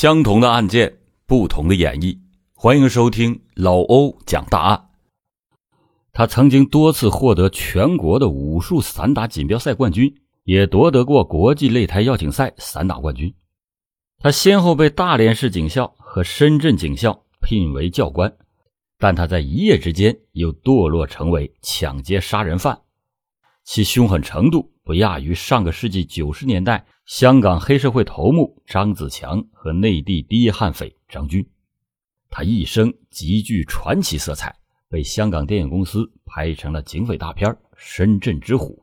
相同的案件，不同的演绎。欢迎收听老欧讲大案。他曾经多次获得全国的武术散打锦标赛冠军，也夺得过国际擂台邀请赛散打冠军。他先后被大连市警校和深圳警校聘为教官，但他在一夜之间又堕落成为抢劫杀人犯，其凶狠程度不亚于上个世纪九十年代。香港黑社会头目张子强和内地第一悍匪张军，他一生极具传奇色彩，被香港电影公司拍成了警匪大片《深圳之虎》。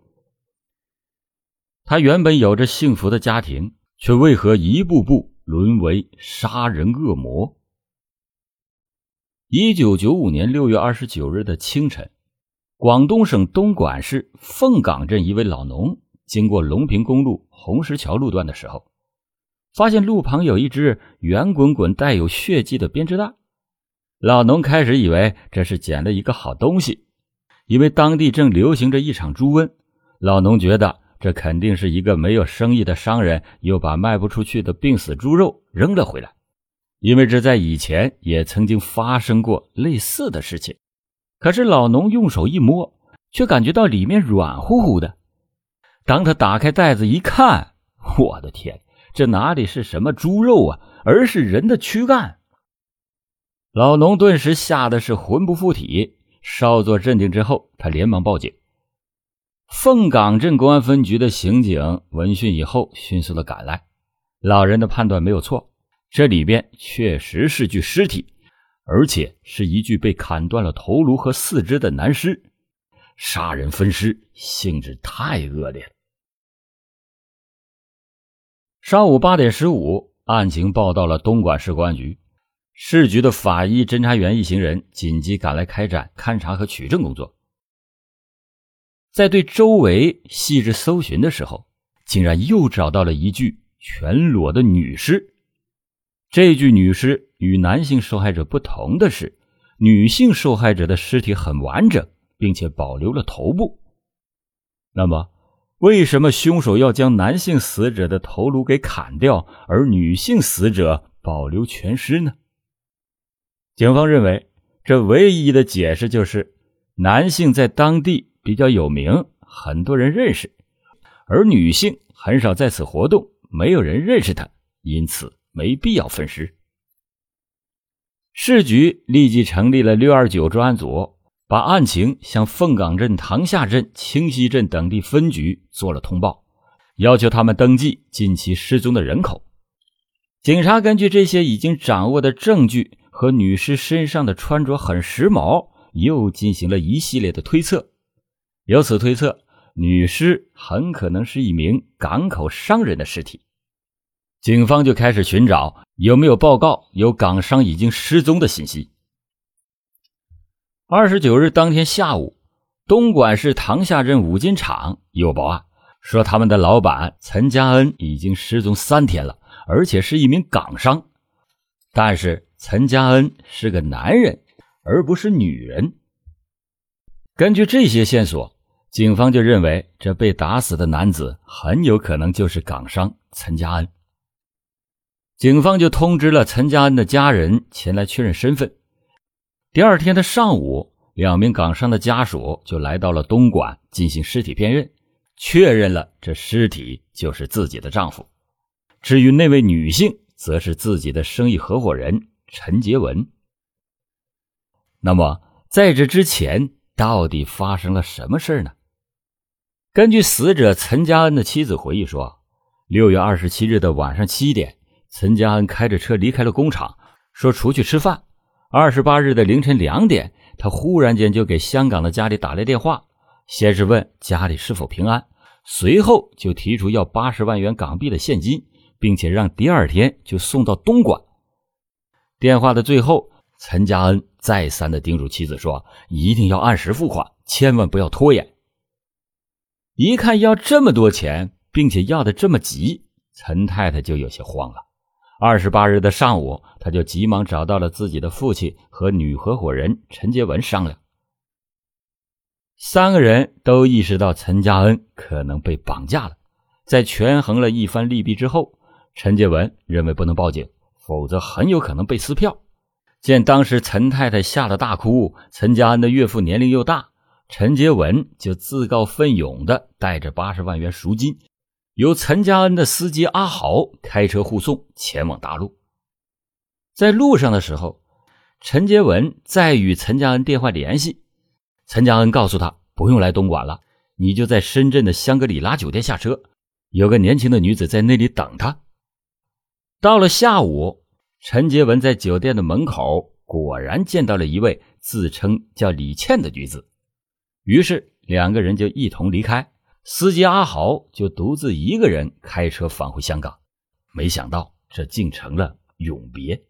他原本有着幸福的家庭，却为何一步步沦为杀人恶魔？一九九五年六月二十九日的清晨，广东省东莞市凤岗镇一位老农。经过龙平公路红石桥路段的时候，发现路旁有一只圆滚滚、带有血迹的编织袋。老农开始以为这是捡了一个好东西，因为当地正流行着一场猪瘟。老农觉得这肯定是一个没有生意的商人又把卖不出去的病死猪肉扔了回来，因为这在以前也曾经发生过类似的事情。可是老农用手一摸，却感觉到里面软乎乎的。当他打开袋子一看，我的天，这哪里是什么猪肉啊，而是人的躯干！老农顿时吓得是魂不附体。稍作镇定之后，他连忙报警。凤岗镇公安分局的刑警闻讯以后，迅速的赶来。老人的判断没有错，这里边确实是具尸体，而且是一具被砍断了头颅和四肢的男尸。杀人分尸，性质太恶劣了。上午八点十五，案情报到了东莞市公安局，市局的法医侦查员一行人紧急赶来开展勘查和取证工作。在对周围细致搜寻的时候，竟然又找到了一具全裸的女尸。这具女尸与男性受害者不同的是，女性受害者的尸体很完整，并且保留了头部。那么？为什么凶手要将男性死者的头颅给砍掉，而女性死者保留全尸呢？警方认为，这唯一的解释就是，男性在当地比较有名，很多人认识，而女性很少在此活动，没有人认识她，因此没必要分尸。市局立即成立了六二九专案组。把案情向凤岗镇、塘下镇、清溪镇等地分局做了通报，要求他们登记近期失踪的人口。警察根据这些已经掌握的证据和女尸身上的穿着很时髦，又进行了一系列的推测。由此推测，女尸很可能是一名港口商人的尸体。警方就开始寻找有没有报告有港商已经失踪的信息。二十九日当天下午，东莞市塘下镇五金厂又报案，说他们的老板陈家恩已经失踪三天了，而且是一名港商。但是陈家恩是个男人，而不是女人。根据这些线索，警方就认为这被打死的男子很有可能就是港商陈家恩。警方就通知了陈家恩的家人前来确认身份。第二天的上午，两名港商的家属就来到了东莞进行尸体辨认，确认了这尸体就是自己的丈夫。至于那位女性，则是自己的生意合伙人陈杰文。那么，在这之前到底发生了什么事呢？根据死者陈家恩的妻子回忆说，六月二十七日的晚上七点，陈家恩开着车离开了工厂，说出去吃饭。二十八日的凌晨两点，他忽然间就给香港的家里打来电话，先是问家里是否平安，随后就提出要八十万元港币的现金，并且让第二天就送到东莞。电话的最后，陈家恩再三的叮嘱妻子说：“一定要按时付款，千万不要拖延。”一看要这么多钱，并且要的这么急，陈太太就有些慌了。二十八日的上午，他就急忙找到了自己的父亲和女合伙人陈杰文商量。三个人都意识到陈家恩可能被绑架了，在权衡了一番利弊之后，陈杰文认为不能报警，否则很有可能被撕票。见当时陈太太吓得大哭，陈家恩的岳父年龄又大，陈杰文就自告奋勇的带着八十万元赎金，由陈家恩的司机阿豪开车护送前往大陆。在路上的时候，陈杰文在与陈家恩电话联系，陈家恩告诉他不用来东莞了，你就在深圳的香格里拉酒店下车，有个年轻的女子在那里等他。到了下午。陈杰文在酒店的门口果然见到了一位自称叫李倩的女子，于是两个人就一同离开，司机阿豪就独自一个人开车返回香港。没想到这竟成了永别。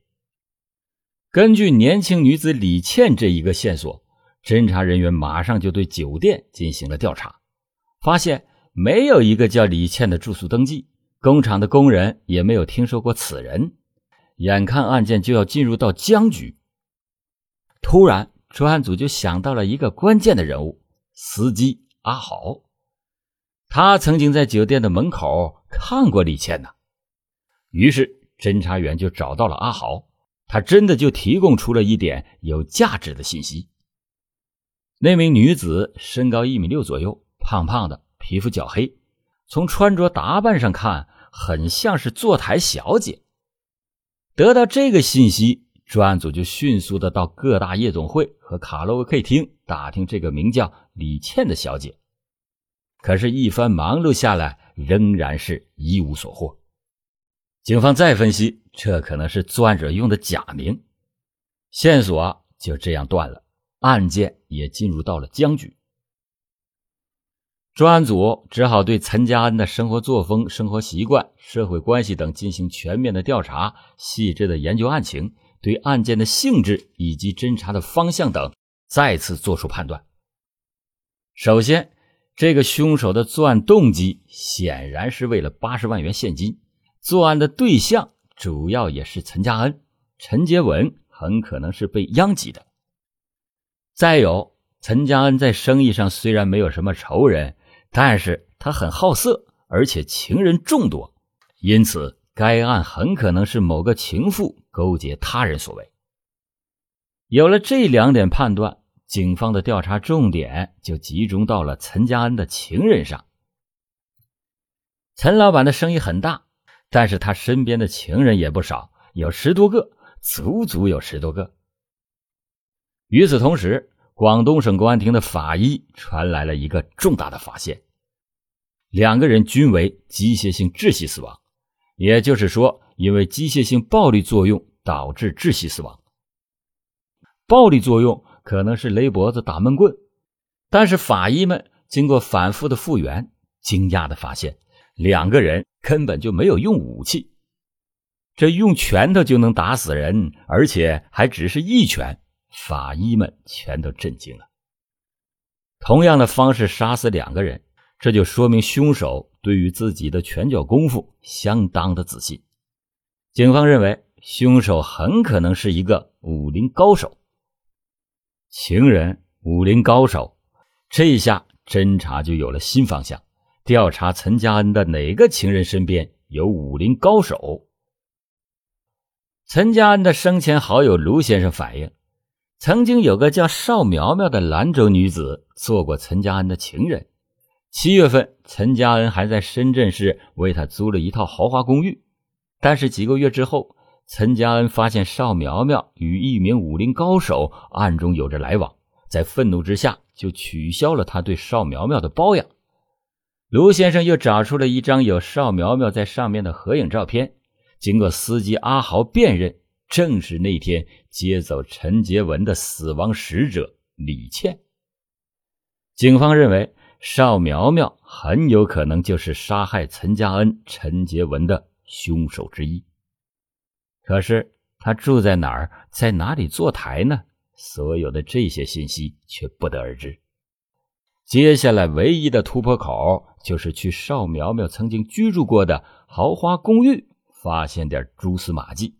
根据年轻女子李倩这一个线索，侦查人员马上就对酒店进行了调查，发现没有一个叫李倩的住宿登记，工厂的工人也没有听说过此人。眼看案件就要进入到僵局，突然专案组就想到了一个关键的人物——司机阿豪。他曾经在酒店的门口看过李倩呢。于是侦查员就找到了阿豪，他真的就提供出了一点有价值的信息。那名女子身高一米六左右，胖胖的，皮肤较黑，从穿着打扮上看，很像是坐台小姐。得到这个信息，专案组就迅速的到各大夜总会和卡拉 OK 厅打听这个名叫李倩的小姐。可是，一番忙碌下来，仍然是一无所获。警方再分析，这可能是作案者用的假名，线索就这样断了，案件也进入到了僵局。专案组只好对陈家恩的生活作风、生活习惯、社会关系等进行全面的调查，细致的研究案情，对案件的性质以及侦查的方向等再次作出判断。首先，这个凶手的作案动机显然是为了八十万元现金，作案的对象主要也是陈家恩、陈杰文，很可能是被殃及的。再有，陈家恩在生意上虽然没有什么仇人。但是他很好色，而且情人众多，因此该案很可能是某个情妇勾结他人所为。有了这两点判断，警方的调查重点就集中到了陈家恩的情人上。陈老板的生意很大，但是他身边的情人也不少，有十多个，足足有十多个。与此同时，广东省公安厅的法医传来了一个重大的发现。两个人均为机械性窒息死亡，也就是说，因为机械性暴力作用导致窒息死亡。暴力作用可能是勒脖子、打闷棍，但是法医们经过反复的复原，惊讶的发现，两个人根本就没有用武器，这用拳头就能打死人，而且还只是一拳，法医们全都震惊了。同样的方式杀死两个人。这就说明凶手对于自己的拳脚功夫相当的自信。警方认为，凶手很可能是一个武林高手。情人、武林高手，这一下侦查就有了新方向，调查陈家恩的哪个情人身边有武林高手。陈家恩的生前好友卢先生反映，曾经有个叫邵苗苗的兰州女子做过陈家恩的情人。七月份，陈家恩还在深圳市为她租了一套豪华公寓，但是几个月之后，陈家恩发现邵苗苗与一名武林高手暗中有着来往，在愤怒之下就取消了他对邵苗苗的包养。卢先生又找出了一张有邵苗苗在上面的合影照片，经过司机阿豪辨认，正是那天接走陈杰文的死亡使者李倩。警方认为。邵苗苗很有可能就是杀害陈家恩、陈杰文的凶手之一。可是他住在哪儿，在哪里坐台呢？所有的这些信息却不得而知。接下来唯一的突破口就是去邵苗苗曾经居住过的豪华公寓，发现点蛛丝马迹。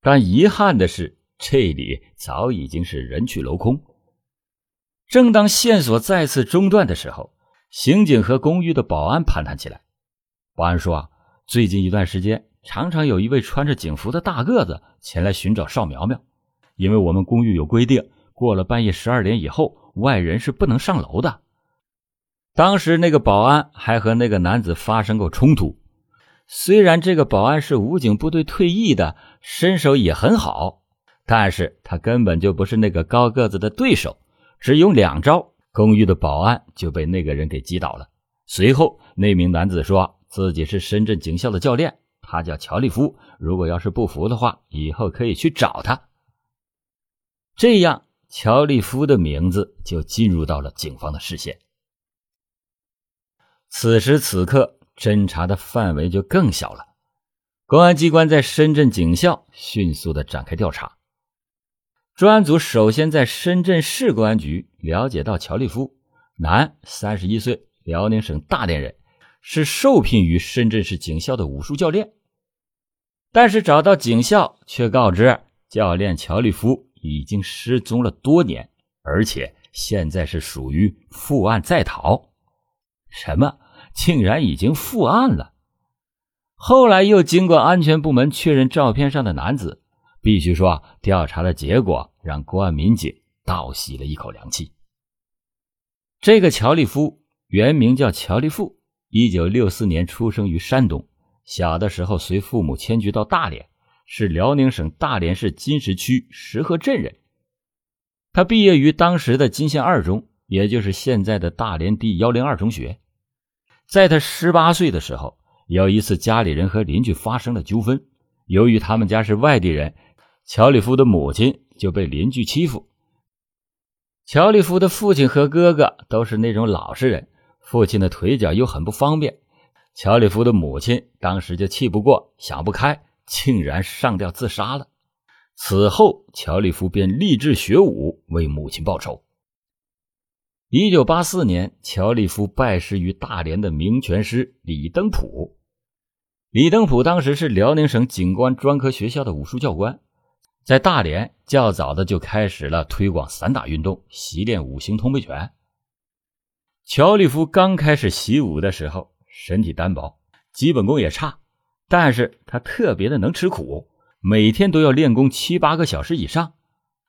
但遗憾的是，这里早已经是人去楼空。正当线索再次中断的时候，刑警和公寓的保安攀谈起来。保安说：“啊，最近一段时间，常常有一位穿着警服的大个子前来寻找邵苗苗，因为我们公寓有规定，过了半夜十二点以后，外人是不能上楼的。当时那个保安还和那个男子发生过冲突，虽然这个保安是武警部队退役的，身手也很好，但是他根本就不是那个高个子的对手，只用两招，公寓的保安就被那个人给击倒了。随后，那名男子说自己是深圳警校的教练，他叫乔利夫，如果要是不服的话，以后可以去找他。这样，乔利夫的名字就进入到了警方的视线。此时此刻，侦查的范围就更小了。公安机关在深圳警校迅速的展开调查。专案组首先在深圳市公安局了解到乔利夫，男，三十一岁，辽宁省大连人，是受聘于深圳市警校的武术教练。但是找到警校，却告知教练乔利夫已经失踪了多年，而且现在是属于负案在逃。什么？竟然已经负案了。后来又经过安全部门确认，照片上的男子，必须说，调查的结果让公安民警倒吸了一口凉气。这个乔利夫原名叫乔利富，一九六四年出生于山东，小的时候随父母迁居到大连，是辽宁省大连市金石区石河镇人。他毕业于当时的金县二中，也就是现在的大连第幺零二中学。在他十八岁的时候，有一次家里人和邻居发生了纠纷。由于他们家是外地人，乔里夫的母亲就被邻居欺负。乔里夫的父亲和哥哥都是那种老实人，父亲的腿脚又很不方便。乔里夫的母亲当时就气不过，想不开，竟然上吊自杀了。此后，乔里夫便立志学武，为母亲报仇。一九八四年，乔利夫拜师于大连的名拳师李登普。李登普当时是辽宁省警官专科学校的武术教官，在大连较早的就开始了推广散打运动，习练五行通背拳。乔利夫刚开始习武的时候，身体单薄，基本功也差，但是他特别的能吃苦，每天都要练功七八个小时以上，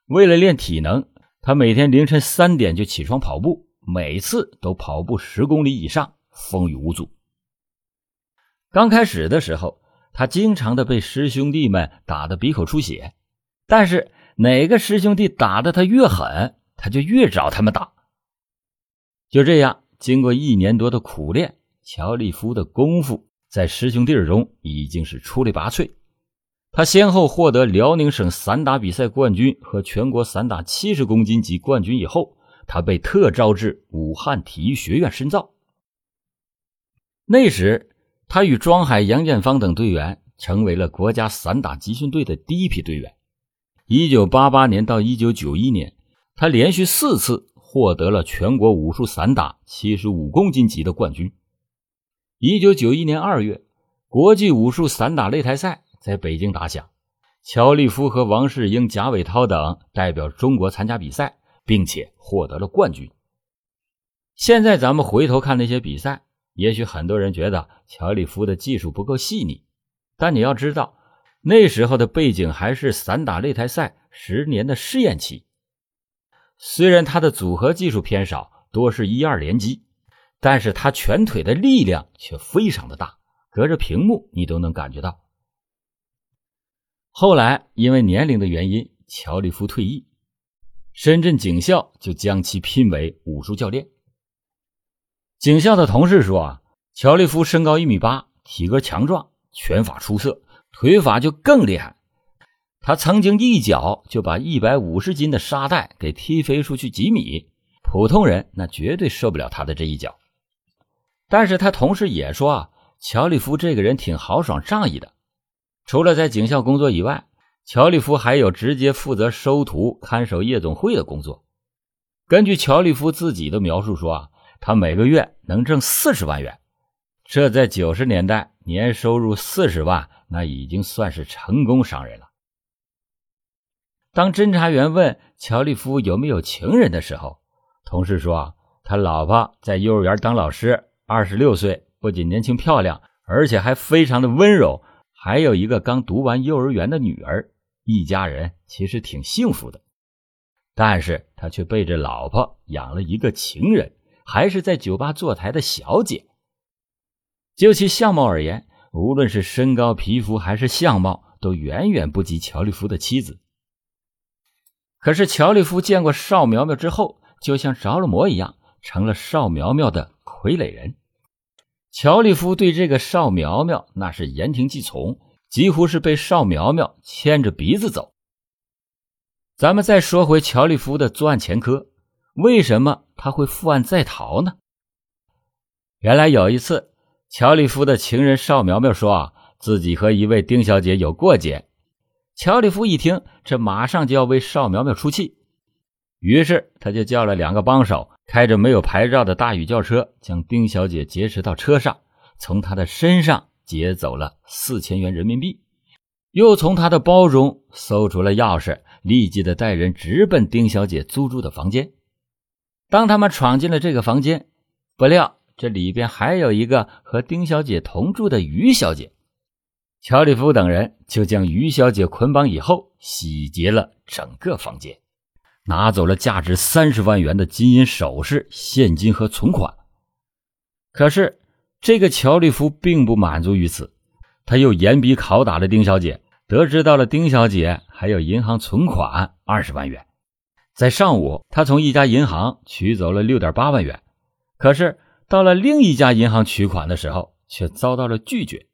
为了练体能。他每天凌晨三点就起床跑步，每次都跑步十公里以上，风雨无阻。刚开始的时候，他经常的被师兄弟们打得鼻口出血，但是哪个师兄弟打的他越狠，他就越找他们打。就这样，经过一年多的苦练，乔利夫的功夫在师兄弟中已经是出类拔萃。他先后获得辽宁省散打比赛冠军和全国散打七十公斤级冠军以后，他被特招至武汉体育学院深造。那时，他与庄海、杨建芳等队员成为了国家散打集训队的第一批队员。一九八八年到一九九一年，他连续四次获得了全国武术散打七十五公斤级的冠军。一九九一年二月，国际武术散打擂台赛。在北京打响，乔立夫和王世英、贾伟涛等代表中国参加比赛，并且获得了冠军。现在咱们回头看那些比赛，也许很多人觉得乔立夫的技术不够细腻，但你要知道，那时候的背景还是散打擂台赛十年的试验期。虽然他的组合技术偏少，多是一二连击，但是他拳腿的力量却非常的大，隔着屏幕你都能感觉到。后来因为年龄的原因，乔利夫退役，深圳警校就将其聘为武术教练。警校的同事说啊，乔利夫身高一米八，体格强壮，拳法出色，腿法就更厉害。他曾经一脚就把一百五十斤的沙袋给踢飞出去几米，普通人那绝对受不了他的这一脚。但是他同事也说啊，乔利夫这个人挺豪爽仗义的。除了在警校工作以外，乔利夫还有直接负责收徒、看守夜总会的工作。根据乔利夫自己的描述说啊，他每个月能挣四十万元，这在九十年代年收入四十万，那已经算是成功商人了。当侦查员问乔利夫有没有情人的时候，同事说啊，他老婆在幼儿园当老师，二十六岁，不仅年轻漂亮，而且还非常的温柔。还有一个刚读完幼儿园的女儿，一家人其实挺幸福的。但是他却背着老婆养了一个情人，还是在酒吧坐台的小姐。就其相貌而言，无论是身高、皮肤还是相貌，都远远不及乔立夫的妻子。可是乔立夫见过邵苗苗之后，就像着了魔一样，成了邵苗苗的傀儡人。乔立夫对这个邵苗苗那是言听计从，几乎是被邵苗苗牵着鼻子走。咱们再说回乔立夫的作案前科，为什么他会负案在逃呢？原来有一次，乔立夫的情人邵苗苗说啊，自己和一位丁小姐有过节。乔立夫一听，这马上就要为邵苗苗出气，于是他就叫了两个帮手，开着没有牌照的大宇轿车，将丁小姐劫持到车上，从她的身上劫走了四千元人民币，又从她的包中搜出了钥匙。立即的带人直奔丁小姐租住的房间。当他们闯进了这个房间，不料这里边还有一个和丁小姐同住的于小姐。乔里夫等人就将于小姐捆绑以后，洗劫了整个房间，拿走了价值三十万元的金银首饰、现金和存款。可是这个乔立夫并不满足于此，他又严逼拷打了丁小姐。得知到了丁小姐还有银行存款二十万元，在上午，他从一家银行取走了六点八万元，可是到了另一家银行取款的时候，却遭到了拒绝。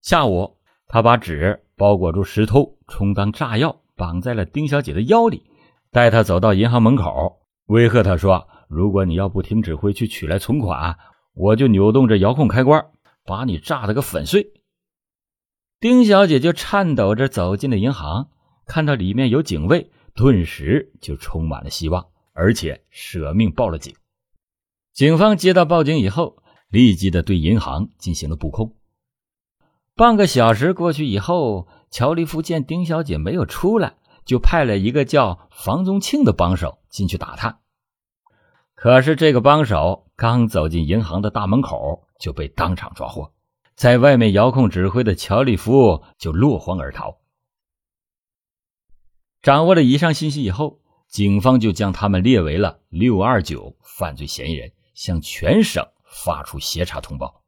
下午，他把纸包裹住石头，充当炸药，绑在了丁小姐的腰里，带他走到银行门口，威吓他说：“如果你要不听指挥去取来存款，我就扭动着遥控开关，把你炸得个粉碎。”丁小姐就颤抖着走进了银行，看到里面有警卫，顿时就充满了希望，而且舍命报了警。警方接到报警以后，立即的对银行进行了布控。半个小时过去以后，乔立夫见丁小姐没有出来，就派了一个叫房宗庆的帮手进去打探。可是这个帮手刚走进银行的大门口，就被当场抓获。在外面遥控指挥的乔立夫就落荒而逃。掌握了以上信息以后，警方就将他们列为了“六二九”犯罪嫌疑人，向全省发出协查通报。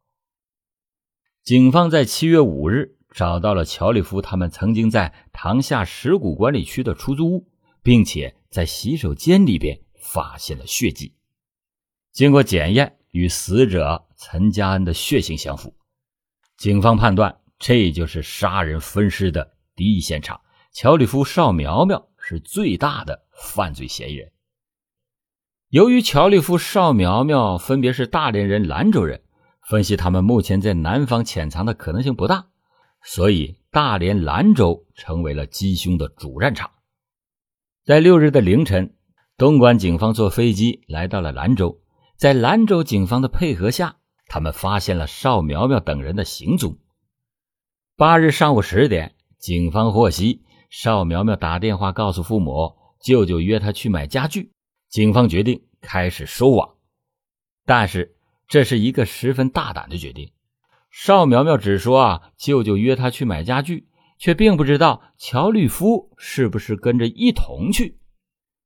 警方在七月五日找到了乔立夫他们曾经在塘下石鼓管理区的出租屋，并且在洗手间里边发现了血迹，经过检验，与死者陈家恩的血型相符。警方判断，这就是杀人分尸的第一现场。乔立夫、邵苗苗是最大的犯罪嫌疑人。由于乔立夫、邵苗苗分别是大连人、兰州人，分析他们目前在南方潜藏的可能性不大，所以大连、兰州成为了缉凶的主战场。在六日的凌晨，东莞警方坐飞机来到了兰州，在兰州警方的配合下。他们发现了邵苗苗等人的行踪。八日上午十点，警方获悉邵苗苗打电话告诉父母，舅舅约他去买家具。警方决定开始收网，但是这是一个十分大胆的决定。邵苗苗只说啊，舅舅约他去买家具，却并不知道乔立夫是不是跟着一同去。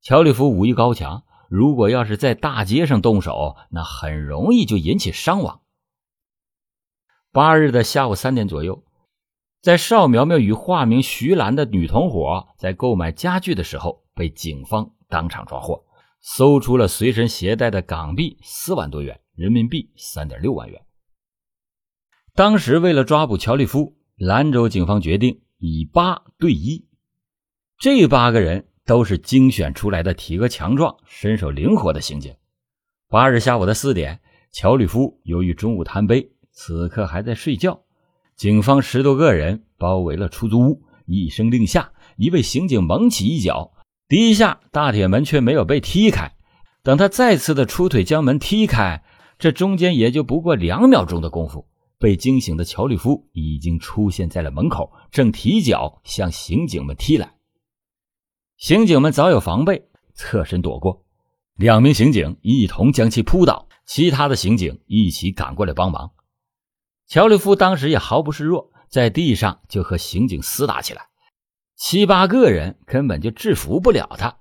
乔立夫武艺高强。如果要是在大街上动手，那很容易就引起伤亡。八日的下午三点左右，在邵苗苗与化名徐兰的女同伙在购买家具的时候，被警方当场抓获，搜出了随身携带的港币四万多元，人民币三点六万元。当时为了抓捕乔立夫，兰州警方决定以八对一，这八个人。都是精选出来的体格强壮、身手灵活的刑警。八日下午的四点，乔立夫由于中午贪杯，此刻还在睡觉。警方十多个人包围了出租屋，一声令下，一位刑警猛起一脚，第一下大铁门却没有被踢开。等他再次的出腿将门踢开，这中间也就不过两秒钟的功夫，被惊醒的乔立夫已经出现在了门口，正提脚向刑警们踢来。刑警们早有防备，侧身躲过。两名刑警一同将其扑倒，其他的刑警一起赶过来帮忙。乔立夫当时也毫不示弱，在地上就和刑警厮打起来，七八个人根本就制服不了他。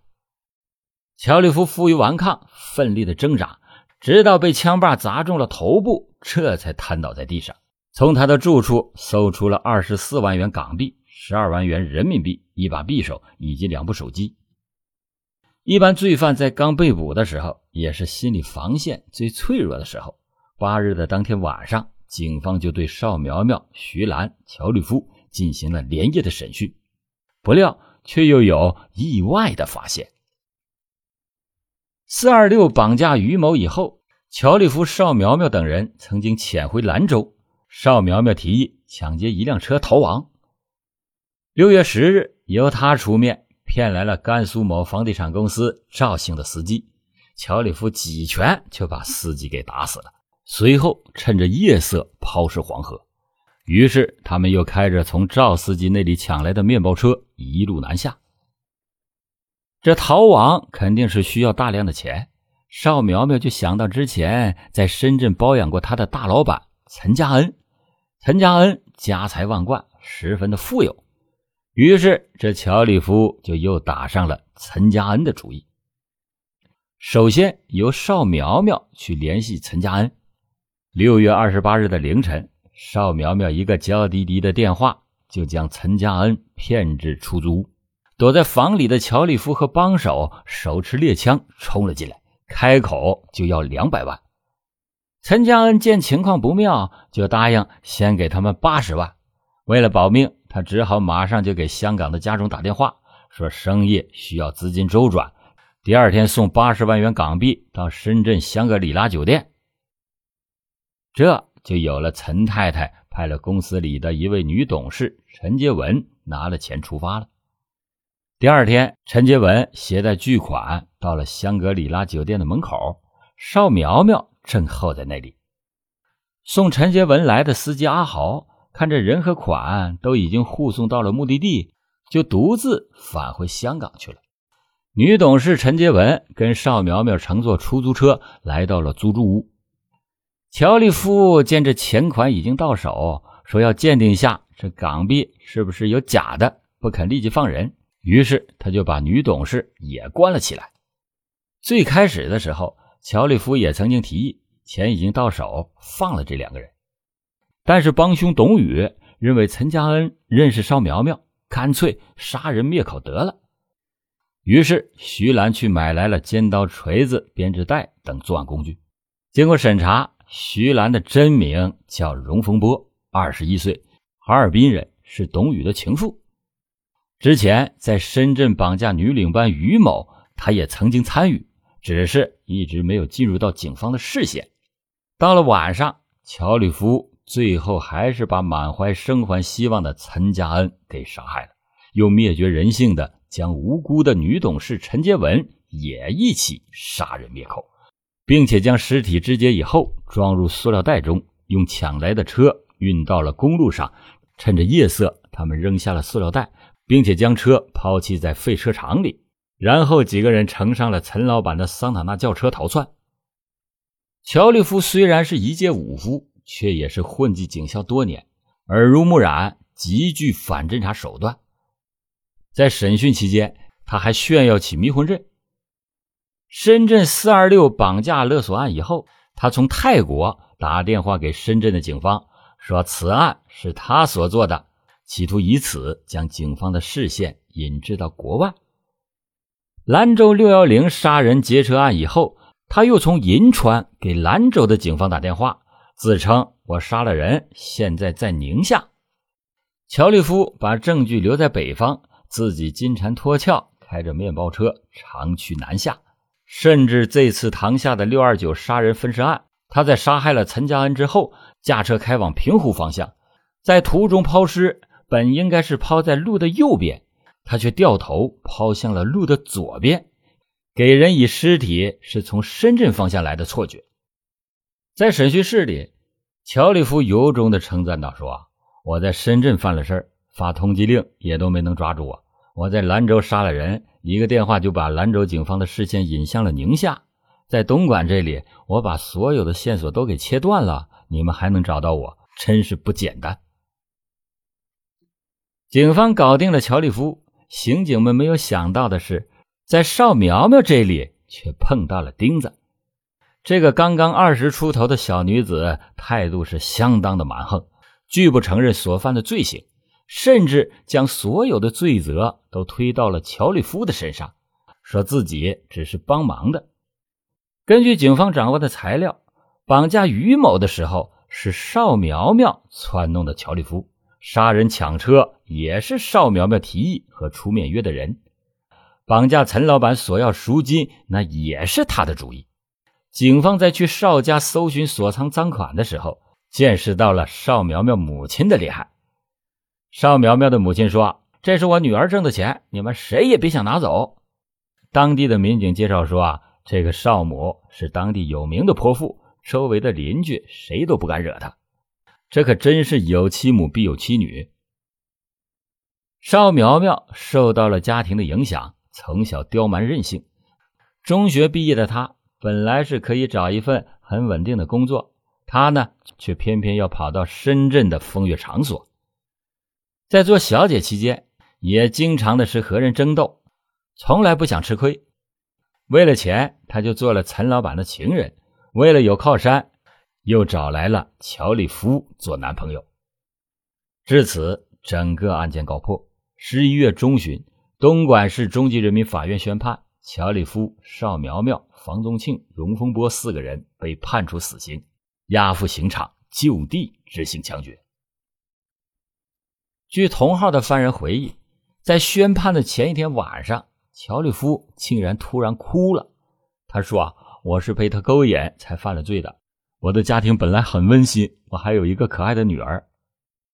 乔利夫负隅顽抗，奋力的挣扎，直到被枪把砸中了头部，这才瘫倒在地上。从他的住处搜出了二十四万元港币、十二万元人民币、一把匕首以及两部手机。一般罪犯在刚被捕的时候，也是心理防线最脆弱的时候。八日的当天晚上，警方就对邵苗苗、徐兰、乔立夫进行了连夜的审讯，不料却又有意外的发现。四二六绑架于某以后，乔立夫、邵苗苗等人曾经潜回兰州。邵苗苗提议抢劫一辆车逃亡。六月十日，由他出面骗来了甘肃某房地产公司赵姓的司机。乔立夫几拳就把司机给打死了，随后趁着夜色抛尸黄河。于是他们又开着从赵司机那里抢来的面包车，一路南下。这逃亡肯定是需要大量的钱，邵苗苗就想到之前在深圳包养过他的大老板陈家恩，陈家恩家财万贯，十分的富有，于是这乔里夫就又打上了陈家恩的主意。首先由邵苗苗去联系陈家恩。六月二十八日的凌晨，邵苗苗一个娇滴滴的电话就将陈家恩骗至出租屋。躲在房里的乔立夫和帮手手持猎枪冲了进来，开口就要两百万。陈家恩见情况不妙，就答应先给他们八十万。为了保命，他只好马上就给香港的家中打电话，说生意需要资金周转，第二天送八十万元港币到深圳香格里拉酒店。这就有了陈太太派了公司里的一位女董事陈洁文拿了钱出发了。第二天，陈杰文携带巨款到了香格里拉酒店的门口，邵苗苗正候在那里。送陈杰文来的司机阿豪看着人和款都已经护送到了目的地，就独自返回香港去了。女董事陈杰文跟邵苗苗乘坐出租车来到了租住屋。乔立夫见这钱款已经到手，说要鉴定一下这港币是不是有假的，不肯立即放人。于是他就把女董事也关了起来。最开始的时候，乔立夫也曾经提议，钱已经到手，放了这两个人。但是帮凶董宇认为陈家恩认识邵苗苗，干脆杀人灭口得了。于是徐兰去买来了尖刀、锤子、编织袋等作案工具。经过审查，徐兰的真名叫荣风波，二十一岁，哈尔滨人，是董宇的情妇。之前在深圳绑架女领班于某，他也曾经参与，只是一直没有进入到警方的视线。到了晚上，乔里夫最后还是把满怀生还希望的陈家恩给杀害了，又灭绝人性的将无辜的女董事陈洁文也一起杀人灭口，并且将尸体肢解以后装入塑料袋中，用抢来的车运到了公路上。趁着夜色，他们扔下了塑料袋。并且将车抛弃在废车场里，然后几个人乘上了陈老板的桑塔纳轿车逃窜。乔利夫虽然是一介武夫，却也是混迹警校多年，耳濡目染，极具反侦查手段。在审讯期间，他还炫耀起迷魂阵。深圳四二六绑架勒索案以后，他从泰国打电话给深圳的警方，说此案是他所做的。企图以此将警方的视线引至到国外。兰州六幺零杀人劫车案以后，他又从银川给兰州的警方打电话，自称我杀了人，现在在宁夏。乔立夫把证据留在北方，自己金蝉脱壳，开着面包车长驱南下。甚至这次塘下的六二九杀人分尸案，他在杀害了陈家恩之后，驾车开往平湖方向，在途中抛尸。本应该是抛在路的右边，他却掉头抛向了路的左边，给人以尸体是从深圳方向来的错觉。在审讯室里，乔立夫由衷的称赞道：“说我在深圳犯了事儿，发通缉令也都没能抓住我；我在兰州杀了人，一个电话就把兰州警方的视线引向了宁夏；在东莞这里，我把所有的线索都给切断了，你们还能找到我，真是不简单。”警方搞定了乔立夫，刑警们没有想到的是，在邵苗苗这里却碰到了钉子。这个刚刚二十出头的小女子态度是相当的蛮横，拒不承认所犯的罪行，甚至将所有的罪责都推到了乔立夫的身上，说自己只是帮忙的。根据警方掌握的材料，绑架于某的时候是邵苗苗撺弄的乔立夫。杀人抢车也是邵苗苗提议和出面约的人，绑架陈老板索要赎金，那也是他的主意。警方在去邵家搜寻锁藏赃款的时候，见识到了邵苗苗母亲的厉害。邵苗苗的母亲说：“这是我女儿挣的钱，你们谁也别想拿走。”当地的民警介绍说：“啊，这个邵母是当地有名的泼妇，周围的邻居谁都不敢惹她。”这可真是有其母必有其女。邵苗苗受到了家庭的影响，从小刁蛮任性。中学毕业的她本来是可以找一份很稳定的工作，她呢却偏偏要跑到深圳的风月场所。在做小姐期间，也经常的是和人争斗，从来不想吃亏。为了钱，她就做了陈老板的情人。为了有靠山。又找来了乔立夫做男朋友，至此整个案件告破。十一月中旬，东莞市中级人民法院宣判，乔立夫、邵苗苗、房宗庆、荣丰波四个人被判处死刑，押赴刑场就地执行枪决。据同号的犯人回忆，在宣判的前一天晚上，乔立夫竟然突然哭了。他说：“啊，我是被他勾引才犯了罪的。”我的家庭本来很温馨，我还有一个可爱的女儿。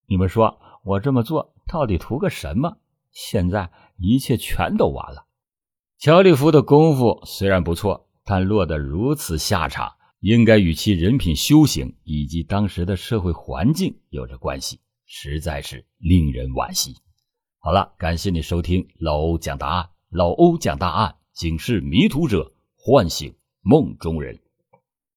你们说我这么做到底图个什么？现在一切全都完了。乔立夫的功夫虽然不错，但落得如此下场，应该与其人品修行以及当时的社会环境有着关系，实在是令人惋惜。好了，感谢你收听老欧讲答案，老欧讲大案，警示迷途者，唤醒梦中人。